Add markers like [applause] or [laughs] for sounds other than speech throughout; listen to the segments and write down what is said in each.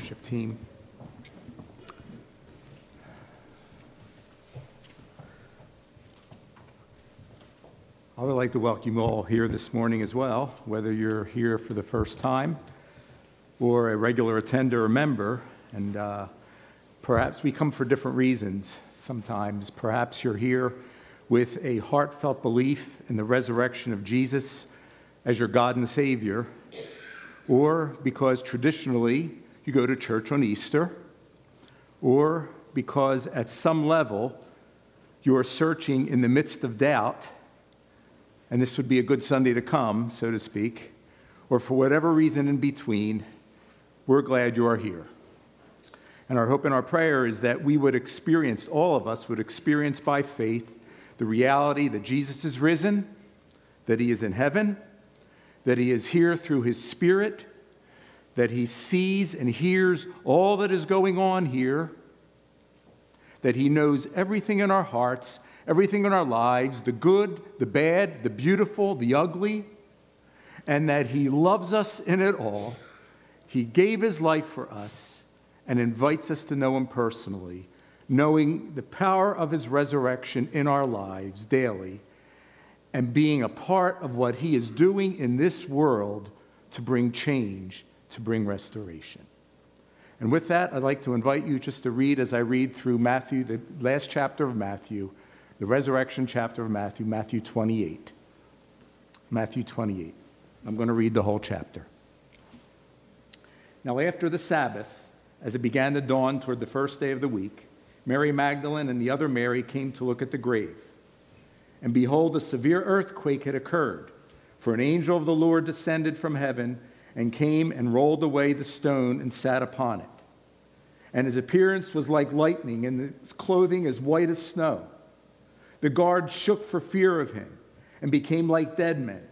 worship team. I would like to welcome you all here this morning as well, whether you're here for the first time or a regular attender or member. And uh, perhaps we come for different reasons sometimes. Perhaps you're here with a heartfelt belief in the resurrection of Jesus as your God and Savior, or because traditionally you go to church on Easter, or because at some level you are searching in the midst of doubt, and this would be a good Sunday to come, so to speak, or for whatever reason in between, we're glad you are here. And our hope and our prayer is that we would experience, all of us would experience by faith, the reality that Jesus is risen, that he is in heaven, that he is here through his Spirit, that he sees and hears all that is going on here, that he knows everything in our hearts, everything in our lives the good, the bad, the beautiful, the ugly, and that he loves us in it all. He gave his life for us and invites us to know him personally knowing the power of his resurrection in our lives daily and being a part of what he is doing in this world to bring change, to bring restoration. And with that, I'd like to invite you just to read as I read through Matthew, the last chapter of Matthew, the resurrection chapter of Matthew, Matthew 28. Matthew 28. I'm going to read the whole chapter. Now, after the Sabbath, as it began to dawn toward the first day of the week, Mary Magdalene and the other Mary came to look at the grave. And behold, a severe earthquake had occurred, for an angel of the Lord descended from heaven and came and rolled away the stone and sat upon it. And his appearance was like lightning, and his clothing as white as snow. The guards shook for fear of him and became like dead men.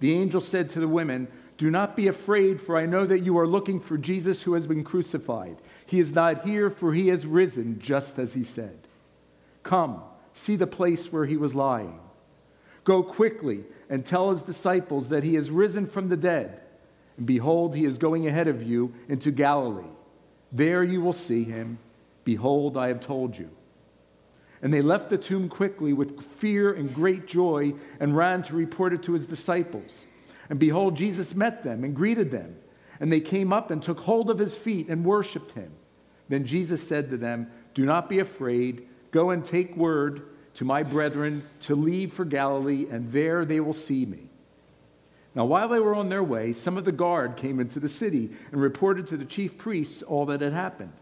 The angel said to the women, Do not be afraid, for I know that you are looking for Jesus who has been crucified. He is not here, for he has risen, just as he said. Come, see the place where he was lying. Go quickly and tell his disciples that he has risen from the dead. And behold, he is going ahead of you into Galilee. There you will see him. Behold, I have told you. And they left the tomb quickly with fear and great joy and ran to report it to his disciples. And behold, Jesus met them and greeted them. And they came up and took hold of his feet and worshiped him. Then Jesus said to them, Do not be afraid. Go and take word to my brethren to leave for Galilee, and there they will see me. Now, while they were on their way, some of the guard came into the city and reported to the chief priests all that had happened.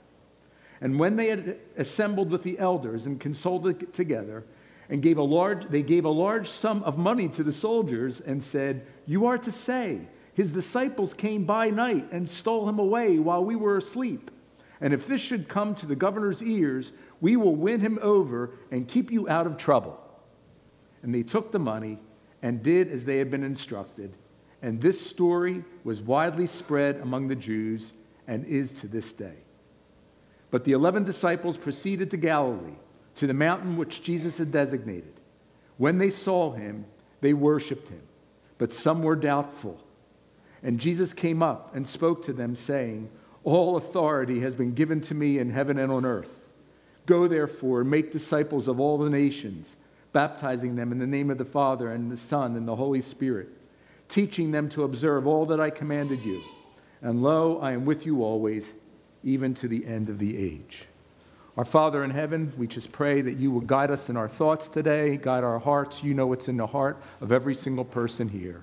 And when they had assembled with the elders and consulted together, and gave a large, they gave a large sum of money to the soldiers and said, You are to say, his disciples came by night and stole him away while we were asleep. And if this should come to the governor's ears, we will win him over and keep you out of trouble. And they took the money and did as they had been instructed. And this story was widely spread among the Jews and is to this day. But the eleven disciples proceeded to Galilee, to the mountain which Jesus had designated. When they saw him, they worshiped him, but some were doubtful. And Jesus came up and spoke to them, saying, All authority has been given to me in heaven and on earth. Go therefore and make disciples of all the nations, baptizing them in the name of the Father and the Son and the Holy Spirit, teaching them to observe all that I commanded you. And lo, I am with you always, even to the end of the age. Our Father in heaven, we just pray that you will guide us in our thoughts today, guide our hearts. You know what's in the heart of every single person here.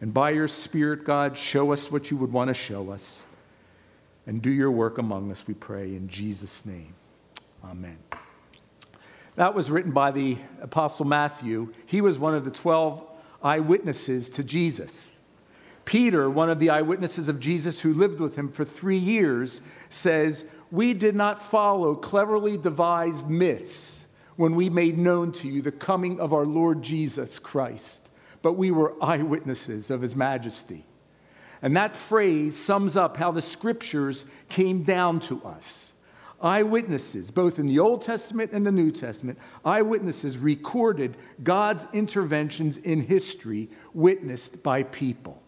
And by your Spirit, God, show us what you would want to show us. And do your work among us, we pray, in Jesus' name. Amen. That was written by the Apostle Matthew. He was one of the 12 eyewitnesses to Jesus. Peter, one of the eyewitnesses of Jesus who lived with him for three years, says, We did not follow cleverly devised myths when we made known to you the coming of our Lord Jesus Christ but we were eyewitnesses of his majesty. And that phrase sums up how the scriptures came down to us. Eyewitnesses, both in the Old Testament and the New Testament, eyewitnesses recorded God's interventions in history witnessed by people.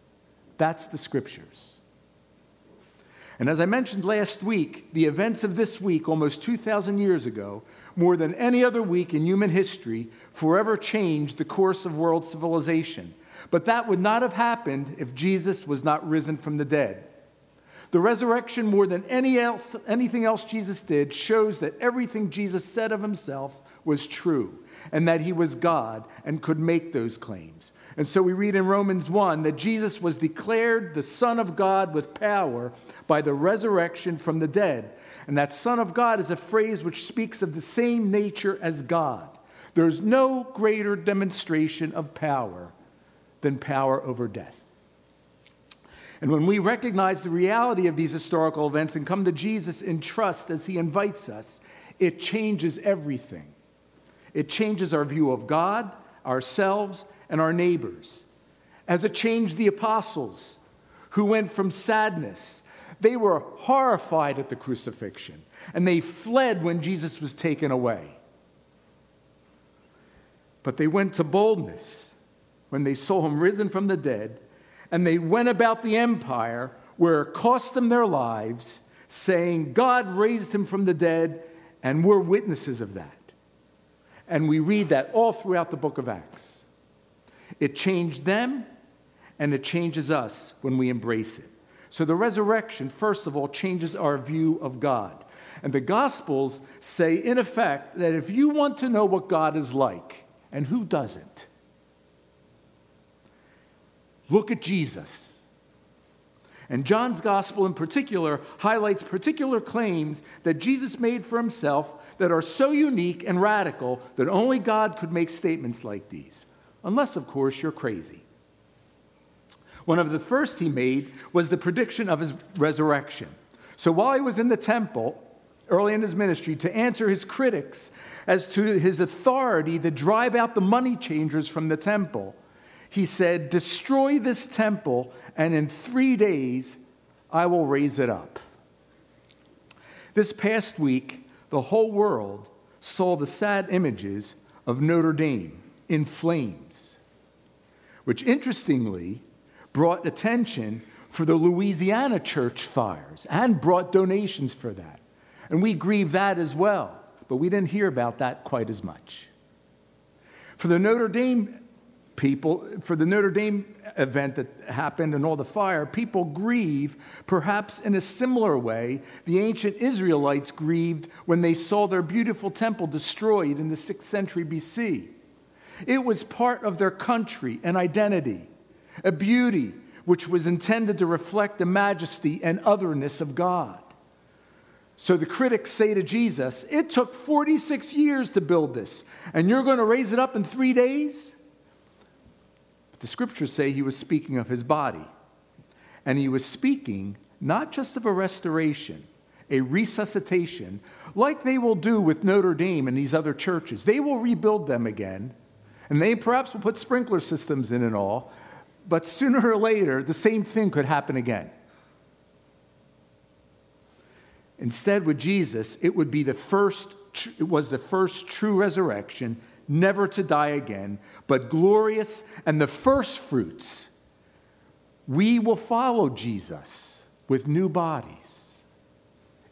That's the scriptures. And as I mentioned last week, the events of this week, almost 2,000 years ago, more than any other week in human history, forever changed the course of world civilization. But that would not have happened if Jesus was not risen from the dead. The resurrection, more than any else, anything else Jesus did, shows that everything Jesus said of himself was true and that he was God and could make those claims. And so we read in Romans 1 that Jesus was declared the Son of God with power by the resurrection from the dead. And that Son of God is a phrase which speaks of the same nature as God. There's no greater demonstration of power than power over death. And when we recognize the reality of these historical events and come to Jesus in trust as he invites us, it changes everything. It changes our view of God, ourselves, and our neighbors. As it changed the apostles, who went from sadness, they were horrified at the crucifixion, and they fled when Jesus was taken away. But they went to boldness when they saw him risen from the dead, and they went about the empire where it cost them their lives, saying, God raised him from the dead, and we're witnesses of that. And we read that all throughout the book of Acts. It changed them, and it changes us when we embrace it. So the resurrection, first of all, changes our view of God. And the Gospels say, in effect, that if you want to know what God is like, and who doesn't, look at Jesus. And John's Gospel in particular highlights particular claims that Jesus made for himself that are so unique and radical that only God could make statements like these unless, of course, you're crazy. One of the first he made was the prediction of his resurrection. So while he was in the temple, early in his ministry, to answer his critics as to his authority to drive out the money changers from the temple, he said, Destroy this temple, and in three days I will raise it up. This past week, the whole world saw the sad images of Notre Dame in flames, which interestingly brought attention for the Louisiana church fires and brought donations for that. And we grieve that as well, but we didn't hear about that quite as much. For the Notre Dame people, for the Notre Dame event that happened and all the fire, people grieve perhaps in a similar way the ancient Israelites grieved when they saw their beautiful temple destroyed in the 6th century BC. It was part of their country and identity, a beauty which was intended to reflect the majesty and otherness of God. So the critics say to Jesus, It took 46 years to build this, and you're going to raise it up in three days? The scriptures say he was speaking of his body. And he was speaking not just of a restoration, a resuscitation, like they will do with Notre Dame and these other churches. They will rebuild them again and they perhaps will put sprinkler systems in and all, but sooner or later, the same thing could happen again. Instead, with Jesus, it would be the first, it was the first true resurrection, never to die again, but glorious and the first fruits. We will follow Jesus with new bodies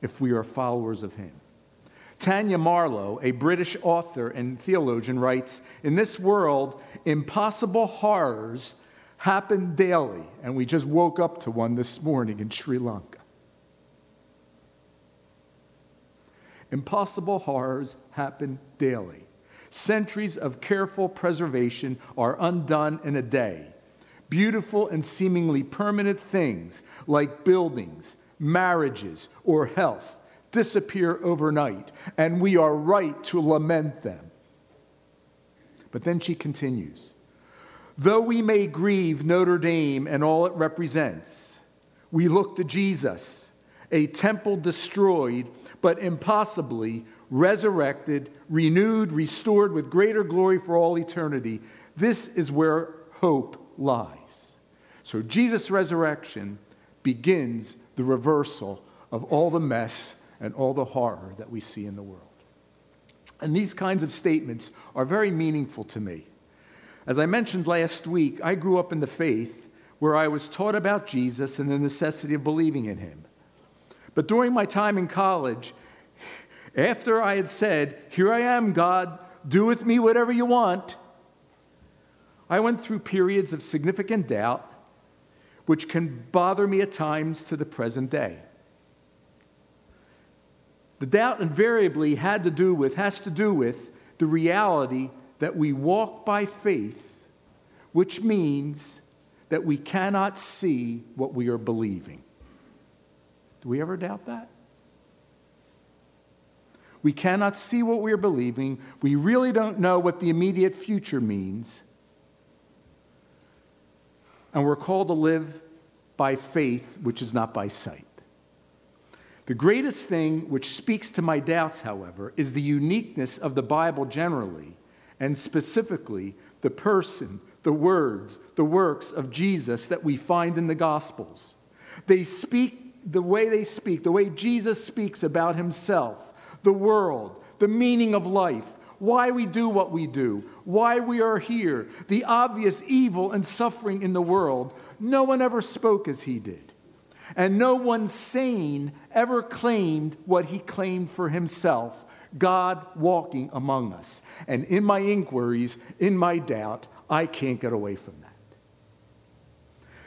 if we are followers of him. Tanya Marlow, a British author and theologian, writes In this world, impossible horrors happen daily, and we just woke up to one this morning in Sri Lanka. Impossible horrors happen daily. Centuries of careful preservation are undone in a day. Beautiful and seemingly permanent things like buildings, marriages, or health disappear overnight, and we are right to lament them. But then she continues Though we may grieve Notre Dame and all it represents, we look to Jesus, a temple destroyed, but impossibly resurrected, renewed, restored with greater glory for all eternity. This is where hope lies. So Jesus' resurrection begins the reversal of all the mess and all the horror that we see in the world. And these kinds of statements are very meaningful to me. As I mentioned last week, I grew up in the faith where I was taught about Jesus and the necessity of believing in him. But during my time in college, after I had said, Here I am, God, do with me whatever you want, I went through periods of significant doubt, which can bother me at times to the present day. The doubt invariably had to do with, has to do with the reality that we walk by faith, which means that we cannot see what we are believing. Do we ever doubt that? We cannot see what we are believing. We really don't know what the immediate future means. And we're called to live by faith, which is not by sight. The greatest thing which speaks to my doubts, however, is the uniqueness of the Bible generally, and specifically the person, the words, the works of Jesus that we find in the Gospels. They speak the way they speak, the way Jesus speaks about himself, the world, the meaning of life, why we do what we do, why we are here, the obvious evil and suffering in the world. No one ever spoke as he did. And no one sane ever claimed what he claimed for himself God walking among us. And in my inquiries, in my doubt, I can't get away from that.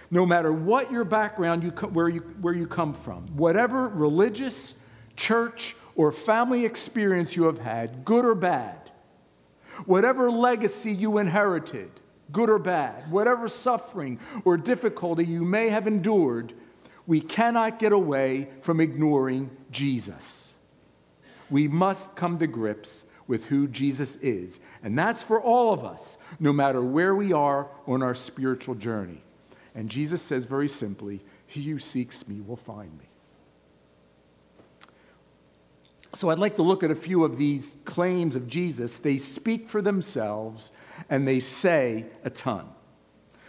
No matter what your background, you, where, you, where you come from, whatever religious, church, or family experience you have had, good or bad, whatever legacy you inherited, good or bad, whatever suffering or difficulty you may have endured, we cannot get away from ignoring Jesus. We must come to grips with who Jesus is. And that's for all of us, no matter where we are on our spiritual journey. And Jesus says very simply, He who seeks me will find me. So I'd like to look at a few of these claims of Jesus. They speak for themselves and they say a ton.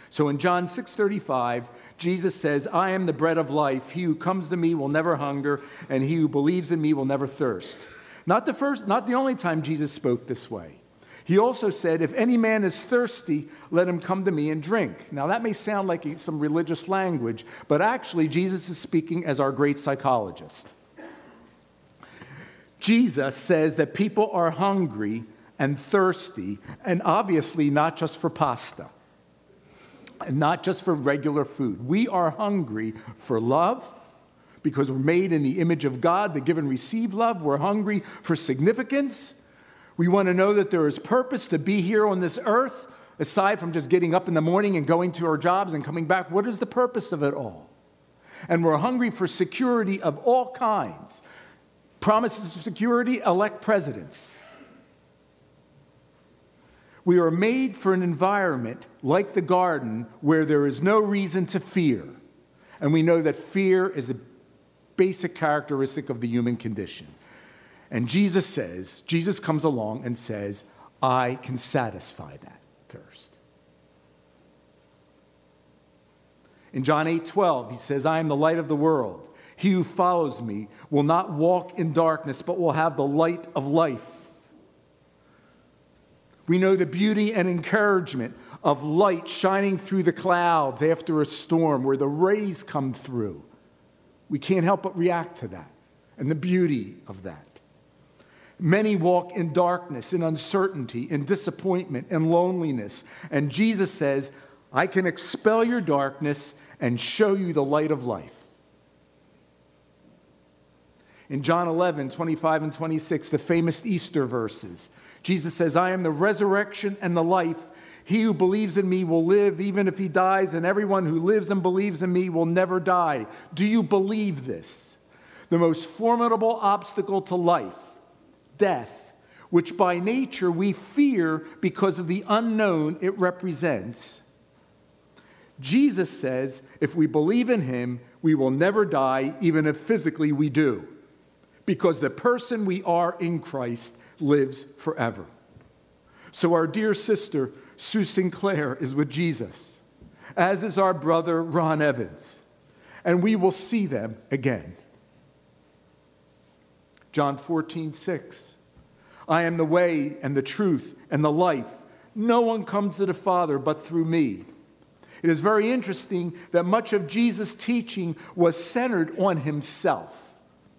So in John 6:35, Jesus says, I am the bread of life. He who comes to me will never hunger, and he who believes in me will never thirst. Not the first, not the only time Jesus spoke this way. He also said, If any man is thirsty, let him come to me and drink. Now, that may sound like some religious language, but actually, Jesus is speaking as our great psychologist. Jesus says that people are hungry and thirsty, and obviously not just for pasta and not just for regular food. We are hungry for love because we're made in the image of God to give and receive love. We're hungry for significance. We want to know that there is purpose to be here on this earth, aside from just getting up in the morning and going to our jobs and coming back. What is the purpose of it all? And we're hungry for security of all kinds. Promises of security, elect presidents. We are made for an environment like the garden where there is no reason to fear. And we know that fear is a basic characteristic of the human condition. And Jesus says, Jesus comes along and says, I can satisfy that thirst. In John 8 12, he says, I am the light of the world. He who follows me will not walk in darkness, but will have the light of life. We know the beauty and encouragement of light shining through the clouds after a storm where the rays come through. We can't help but react to that and the beauty of that. Many walk in darkness, in uncertainty, in disappointment, in loneliness. And Jesus says, I can expel your darkness and show you the light of life. In John 11, 25 and 26, the famous Easter verses, Jesus says, I am the resurrection and the life. He who believes in me will live even if he dies, and everyone who lives and believes in me will never die. Do you believe this? The most formidable obstacle to life, death, which by nature we fear because of the unknown it represents. Jesus says if we believe in him, we will never die, even if physically we do, because the person we are in Christ lives forever. So, our dear sister, Sue Sinclair, is with Jesus, as is our brother, Ron Evans, and we will see them again. John 14, 6. I am the way and the truth and the life. No one comes to the Father but through me. It is very interesting that much of Jesus' teaching was centered on himself.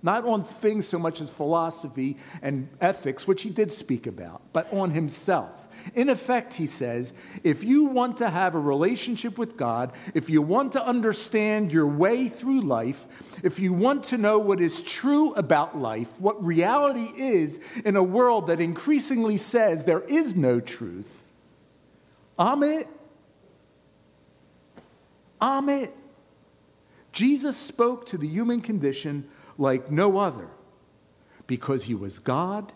Not on things so much as philosophy and ethics, which he did speak about, but on himself. In effect, he says, if you want to have a relationship with God, if you want to understand your way through life, if you want to know what is true about life, what reality is in a world that increasingly says there is no truth, I'm it. I'm it. Jesus spoke to the human condition like no other because he was God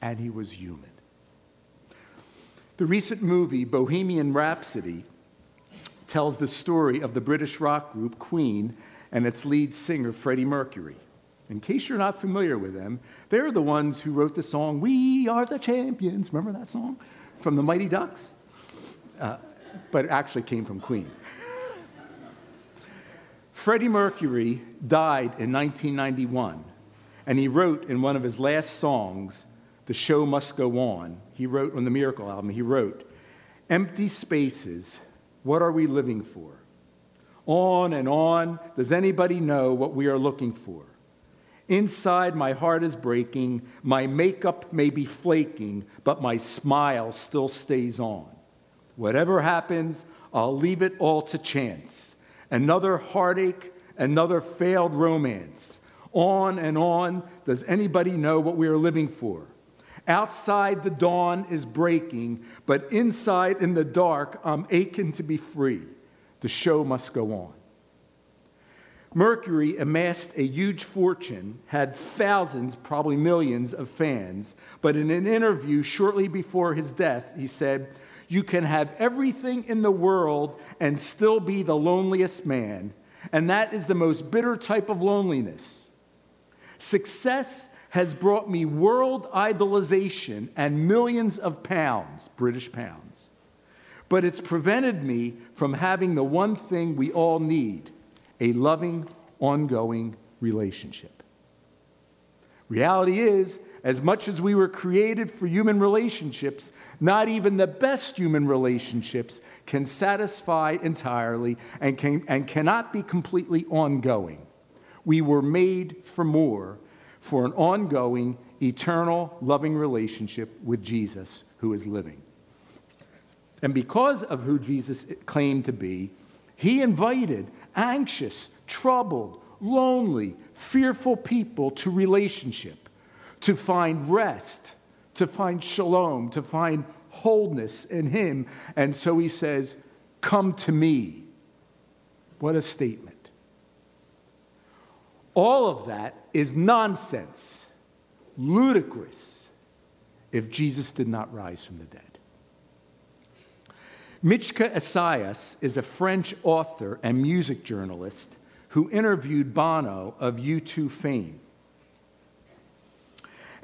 and he was human. The recent movie, Bohemian Rhapsody, tells the story of the British rock group Queen and its lead singer, Freddie Mercury. In case you're not familiar with them, they're the ones who wrote the song, We Are the Champions. Remember that song from the Mighty Ducks? Uh, but it actually came from Queen. [laughs] Freddie Mercury died in 1991, and he wrote in one of his last songs, The Show Must Go On. He wrote on the Miracle album, he wrote, Empty spaces, what are we living for? On and on, does anybody know what we are looking for? Inside, my heart is breaking, my makeup may be flaking, but my smile still stays on. Whatever happens, I'll leave it all to chance another heartache, another failed romance. On and on. Does anybody know what we are living for? Outside, the dawn is breaking, but inside, in the dark, I'm aching to be free. The show must go on. Mercury amassed a huge fortune, had thousands, probably millions of fans, but in an interview shortly before his death, he said, you can have everything in the world and still be the loneliest man. And that is the most bitter type of loneliness. Success has brought me world idolization and millions of pounds, British pounds. But it's prevented me from having the one thing we all need a loving, ongoing relationship. Reality is, as much as we were created for human relationships, not even the best human relationships can satisfy entirely and, can, and cannot be completely ongoing. We were made for more, for an ongoing, eternal, loving relationship with Jesus who is living. And because of who Jesus claimed to be, he invited anxious, troubled, lonely, fearful people to relationship to find rest, to find shalom, to find wholeness in Him. And so He says, Come to me. What a statement. All of that is nonsense, ludicrous, if Jesus did not rise from the dead. Michka Assayas is a French author and music journalist who interviewed Bono of U2 fame.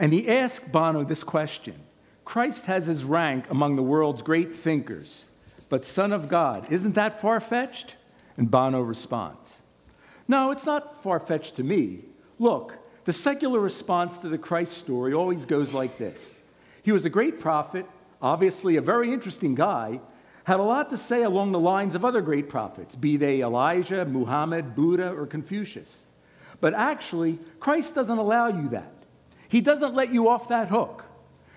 And he asked Bono this question Christ has his rank among the world's great thinkers, but Son of God, isn't that far fetched? And Bono responds, No, it's not far fetched to me. Look, the secular response to the Christ story always goes like this He was a great prophet, obviously a very interesting guy, had a lot to say along the lines of other great prophets, be they Elijah, Muhammad, Buddha, or Confucius. But actually, Christ doesn't allow you that. He doesn't let you off that hook.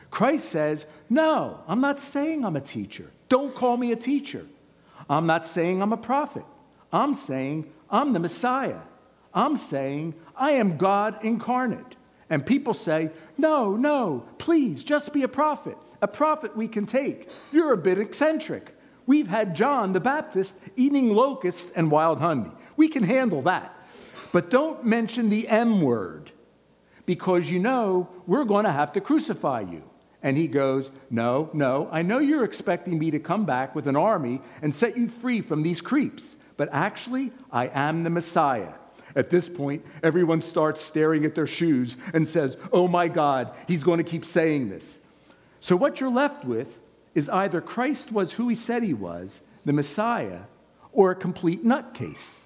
Christ says, No, I'm not saying I'm a teacher. Don't call me a teacher. I'm not saying I'm a prophet. I'm saying I'm the Messiah. I'm saying I am God incarnate. And people say, No, no, please, just be a prophet. A prophet we can take. You're a bit eccentric. We've had John the Baptist eating locusts and wild honey. We can handle that. But don't mention the M word because you know we're going to have to crucify you. And he goes, No, no, I know you're expecting me to come back with an army and set you free from these creeps, but actually, I am the Messiah. At this point, everyone starts staring at their shoes and says, Oh my God, he's going to keep saying this. So, what you're left with is either Christ was who he said he was, the Messiah, or a complete nutcase.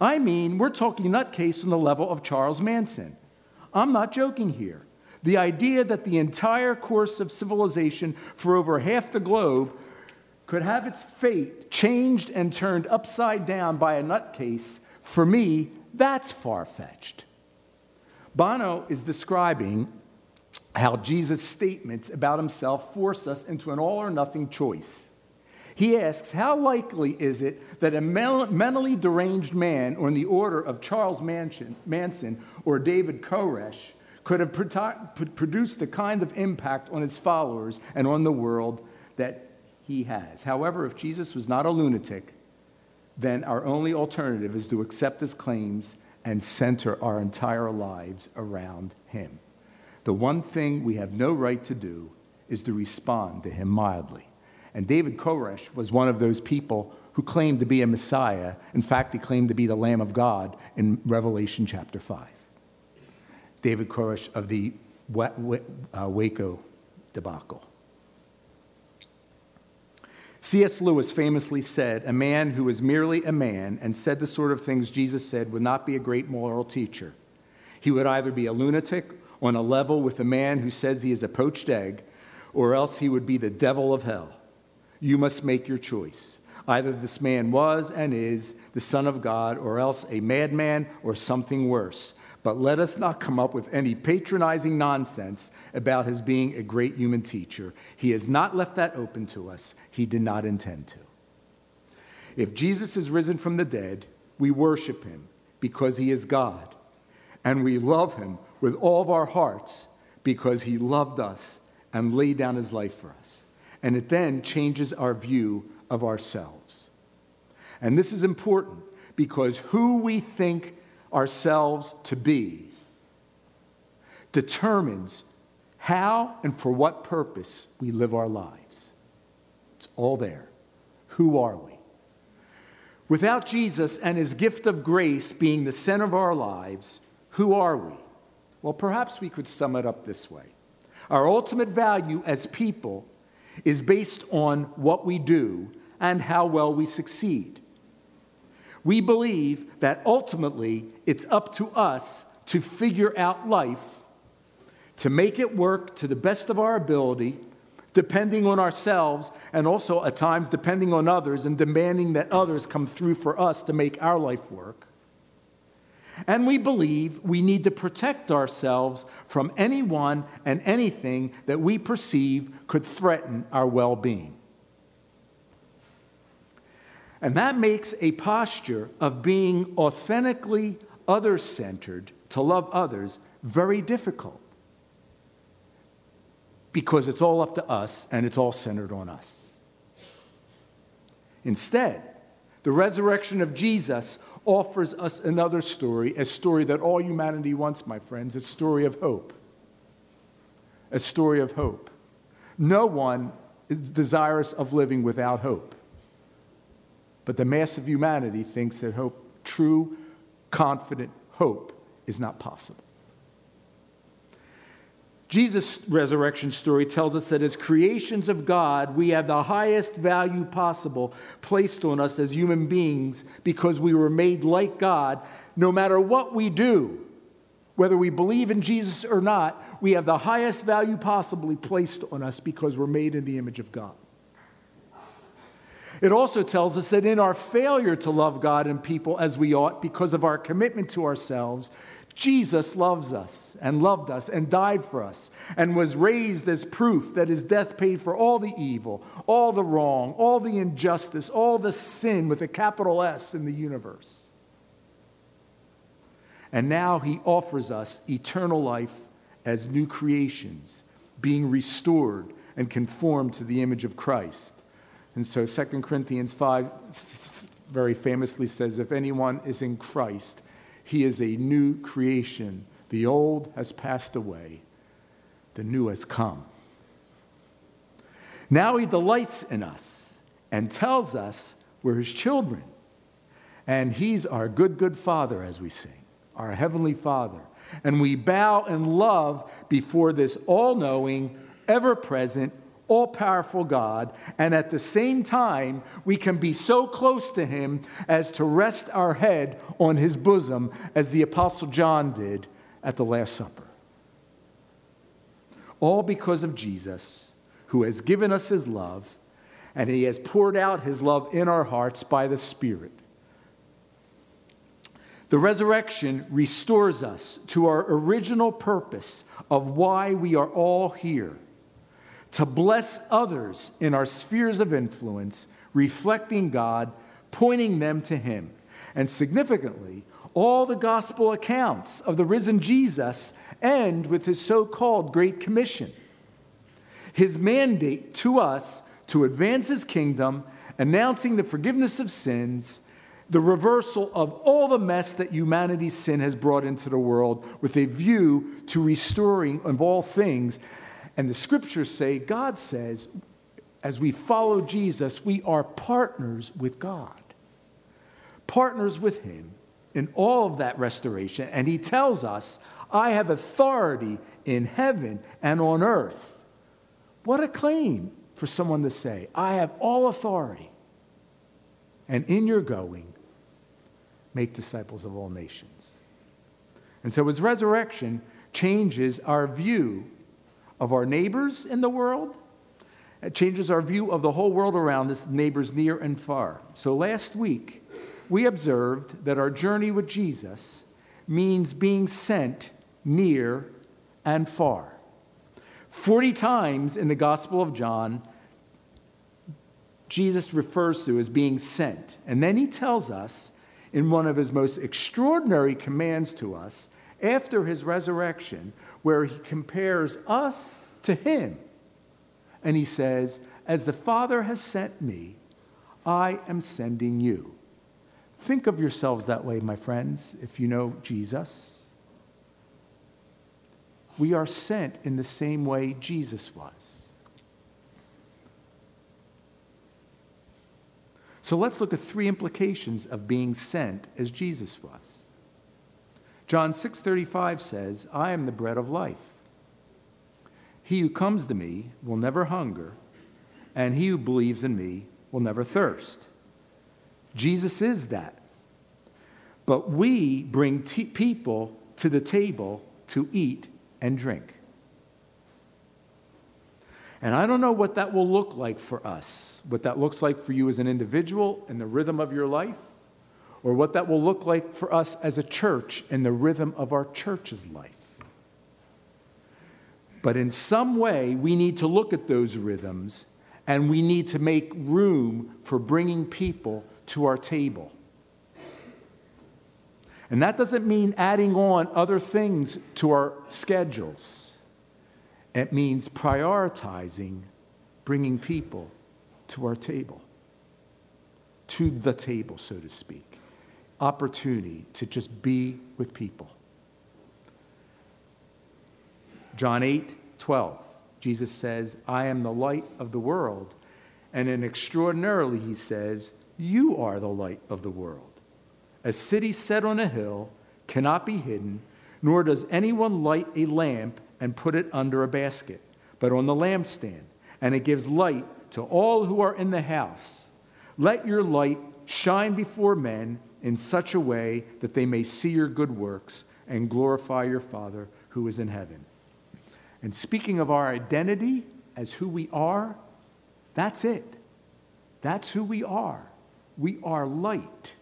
I mean, we're talking nutcase on the level of Charles Manson. I'm not joking here. The idea that the entire course of civilization for over half the globe could have its fate changed and turned upside down by a nutcase, for me, that's far fetched. Bono is describing how Jesus' statements about himself force us into an all or nothing choice. He asks, How likely is it that a mentally deranged man or in the order of Charles Manson or David Koresh could have produced the kind of impact on his followers and on the world that he has? However, if Jesus was not a lunatic, then our only alternative is to accept his claims and center our entire lives around him. The one thing we have no right to do is to respond to him mildly. And David Koresh was one of those people who claimed to be a Messiah. In fact, he claimed to be the Lamb of God in Revelation chapter 5. David Koresh of the uh, Waco debacle. C.S. Lewis famously said, A man who is merely a man and said the sort of things Jesus said would not be a great moral teacher. He would either be a lunatic on a level with a man who says he is a poached egg, or else he would be the devil of hell. You must make your choice. Either this man was and is the Son of God, or else a madman or something worse. But let us not come up with any patronizing nonsense about his being a great human teacher. He has not left that open to us, he did not intend to. If Jesus is risen from the dead, we worship him because he is God, and we love him with all of our hearts because he loved us and laid down his life for us. And it then changes our view of ourselves. And this is important because who we think ourselves to be determines how and for what purpose we live our lives. It's all there. Who are we? Without Jesus and his gift of grace being the center of our lives, who are we? Well, perhaps we could sum it up this way Our ultimate value as people is based on what we do and how well we succeed. We believe that ultimately it's up to us to figure out life, to make it work to the best of our ability, depending on ourselves and also at times depending on others and demanding that others come through for us to make our life work. And we believe we need to protect ourselves from anyone and anything that we perceive could threaten our well being. And that makes a posture of being authentically other centered to love others very difficult because it's all up to us and it's all centered on us. Instead, the resurrection of Jesus offers us another story, a story that all humanity wants, my friends, a story of hope. A story of hope. No one is desirous of living without hope. But the mass of humanity thinks that hope, true, confident hope, is not possible. Jesus' resurrection story tells us that as creations of God, we have the highest value possible placed on us as human beings because we were made like God. No matter what we do, whether we believe in Jesus or not, we have the highest value possibly placed on us because we're made in the image of God. It also tells us that in our failure to love God and people as we ought because of our commitment to ourselves, Jesus loves us and loved us and died for us and was raised as proof that his death paid for all the evil, all the wrong, all the injustice, all the sin with a capital S in the universe. And now he offers us eternal life as new creations, being restored and conformed to the image of Christ. And so 2 Corinthians 5 very famously says, If anyone is in Christ, he is a new creation. The old has passed away, the new has come. Now he delights in us and tells us we're his children. And he's our good, good Father, as we sing, our heavenly Father. And we bow in love before this all knowing, ever present, all powerful God, and at the same time, we can be so close to Him as to rest our head on His bosom, as the Apostle John did at the Last Supper. All because of Jesus, who has given us His love, and He has poured out His love in our hearts by the Spirit. The resurrection restores us to our original purpose of why we are all here to bless others in our spheres of influence, reflecting God, pointing them to Him. And significantly, all the gospel accounts of the risen Jesus end with his so called Great Commission. His mandate to us to advance his kingdom, announcing the forgiveness of sins the reversal of all the mess that humanity's sin has brought into the world with a view to restoring of all things. And the scriptures say, God says, as we follow Jesus, we are partners with God, partners with Him in all of that restoration. And He tells us, I have authority in heaven and on earth. What a claim for someone to say, I have all authority. And in your going, make disciples of all nations. And so his resurrection changes our view of our neighbors in the world. It changes our view of the whole world around us, neighbors near and far. So last week, we observed that our journey with Jesus means being sent near and far. 40 times in the Gospel of John, Jesus refers to as being sent. And then he tells us in one of his most extraordinary commands to us after his resurrection, where he compares us to him. And he says, As the Father has sent me, I am sending you. Think of yourselves that way, my friends, if you know Jesus. We are sent in the same way Jesus was. So let's look at three implications of being sent as Jesus was. John 6:35 says, "I am the bread of life. He who comes to me will never hunger, and he who believes in me will never thirst." Jesus is that. But we bring t- people to the table to eat and drink. And I don't know what that will look like for us, what that looks like for you as an individual in the rhythm of your life, or what that will look like for us as a church in the rhythm of our church's life. But in some way, we need to look at those rhythms and we need to make room for bringing people to our table. And that doesn't mean adding on other things to our schedules. It means prioritizing bringing people to our table, to the table, so to speak. Opportunity to just be with people. John 8, 12, Jesus says, I am the light of the world. And then extraordinarily, he says, You are the light of the world. A city set on a hill cannot be hidden, nor does anyone light a lamp and put it under a basket, but on the lampstand, and it gives light to all who are in the house. Let your light shine before men in such a way that they may see your good works and glorify your Father who is in heaven. And speaking of our identity as who we are, that's it. That's who we are. We are light.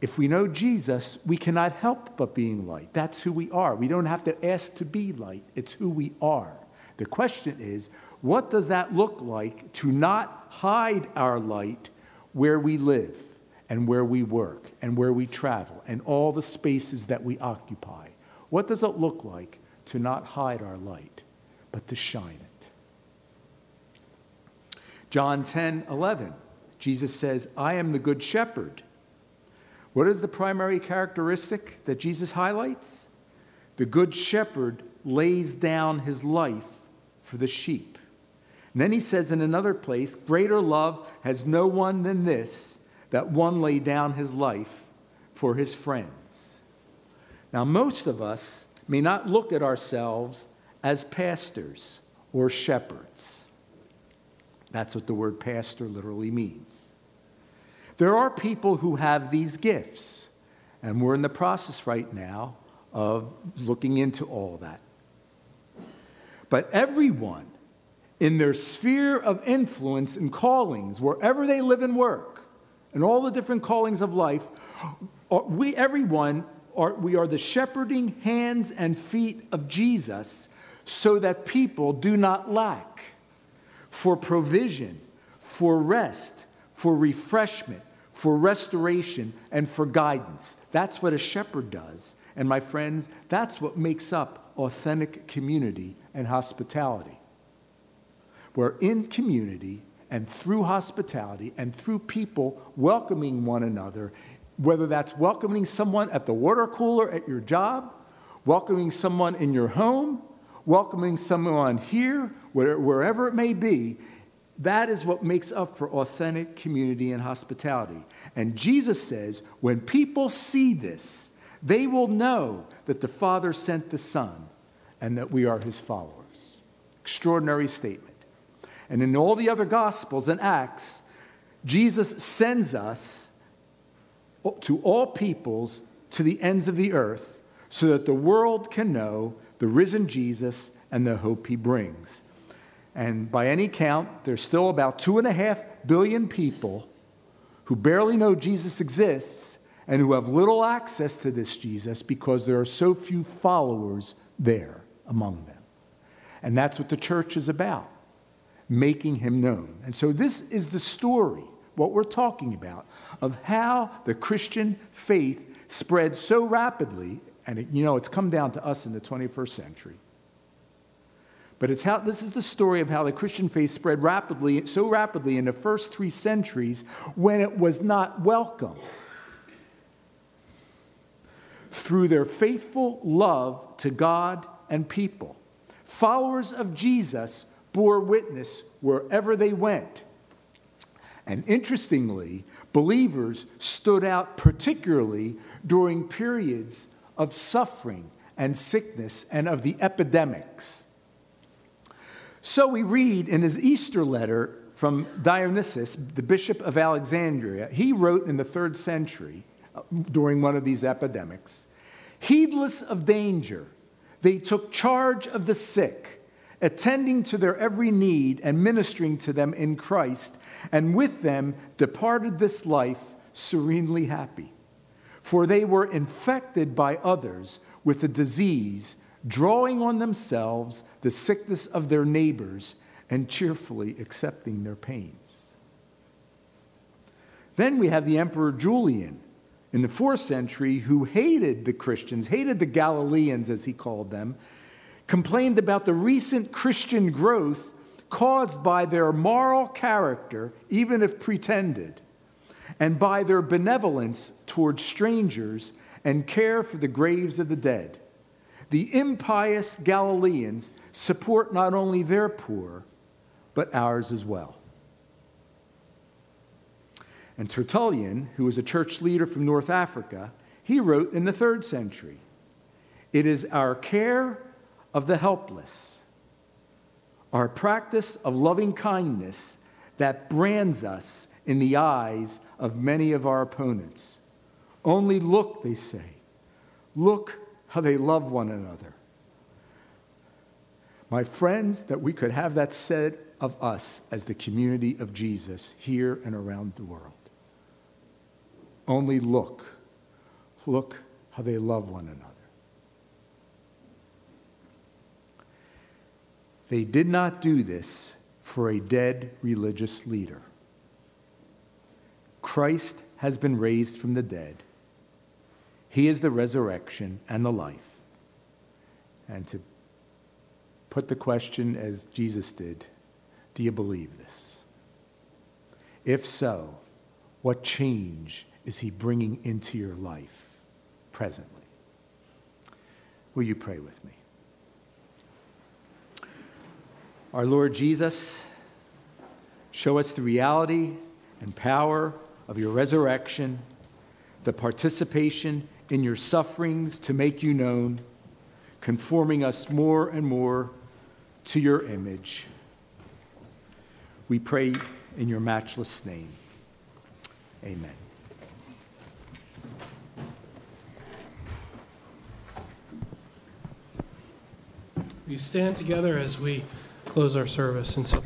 If we know Jesus, we cannot help but being light. That's who we are. We don't have to ask to be light, it's who we are. The question is, what does that look like to not hide our light where we live and where we work and where we travel and all the spaces that we occupy? What does it look like to not hide our light, but to shine it? John 10 11, Jesus says, I am the good shepherd. What is the primary characteristic that Jesus highlights? The good shepherd lays down his life for the sheep. And then he says in another place, Greater love has no one than this, that one lay down his life for his friends. Now, most of us may not look at ourselves as pastors or shepherds. That's what the word pastor literally means. There are people who have these gifts, and we're in the process right now of looking into all that. But everyone in their sphere of influence and callings, wherever they live and work, and all the different callings of life, uh, we, everyone, are, we are the shepherding hands and feet of Jesus so that people do not lack for provision, for rest, for refreshment, for restoration, and for guidance. That's what a shepherd does. And my friends, that's what makes up authentic community and hospitality. We're in community and through hospitality and through people welcoming one another, whether that's welcoming someone at the water cooler at your job, welcoming someone in your home, welcoming someone here, wherever it may be, that is what makes up for authentic community and hospitality. And Jesus says, when people see this, they will know that the Father sent the Son and that we are his followers. Extraordinary statement. And in all the other Gospels and Acts, Jesus sends us to all peoples to the ends of the earth so that the world can know the risen Jesus and the hope he brings. And by any count, there's still about two and a half billion people who barely know Jesus exists and who have little access to this Jesus because there are so few followers there among them. And that's what the church is about making him known. And so, this is the story, what we're talking about, of how the Christian faith spread so rapidly. And it, you know, it's come down to us in the 21st century. But it's how, this is the story of how the Christian faith spread rapidly, so rapidly in the first three centuries when it was not welcome. Through their faithful love to God and people, followers of Jesus bore witness wherever they went. And interestingly, believers stood out particularly during periods of suffering and sickness and of the epidemics. So we read in his Easter letter from Dionysius, the bishop of Alexandria, he wrote in the third century uh, during one of these epidemics heedless of danger, they took charge of the sick, attending to their every need and ministering to them in Christ, and with them departed this life serenely happy. For they were infected by others with the disease drawing on themselves the sickness of their neighbors and cheerfully accepting their pains. Then we have the Emperor Julian in the fourth century who hated the Christians, hated the Galileans, as he called them, complained about the recent Christian growth caused by their moral character, even if pretended, and by their benevolence towards strangers and care for the graves of the dead the impious Galileans support not only their poor, but ours as well. And Tertullian, who was a church leader from North Africa, he wrote in the third century It is our care of the helpless, our practice of loving kindness that brands us in the eyes of many of our opponents. Only look, they say. Look how they love one another. My friends, that we could have that said of us as the community of Jesus here and around the world. Only look. Look how they love one another. They did not do this for a dead religious leader. Christ has been raised from the dead he is the resurrection and the life. And to put the question as Jesus did do you believe this? If so, what change is he bringing into your life presently? Will you pray with me? Our Lord Jesus, show us the reality and power of your resurrection, the participation in your sufferings to make you known, conforming us more and more to your image. We pray in your matchless name. Amen. We stand together as we close our service. And so